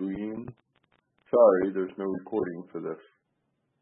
Luyin. Sorry, there's no recording for this.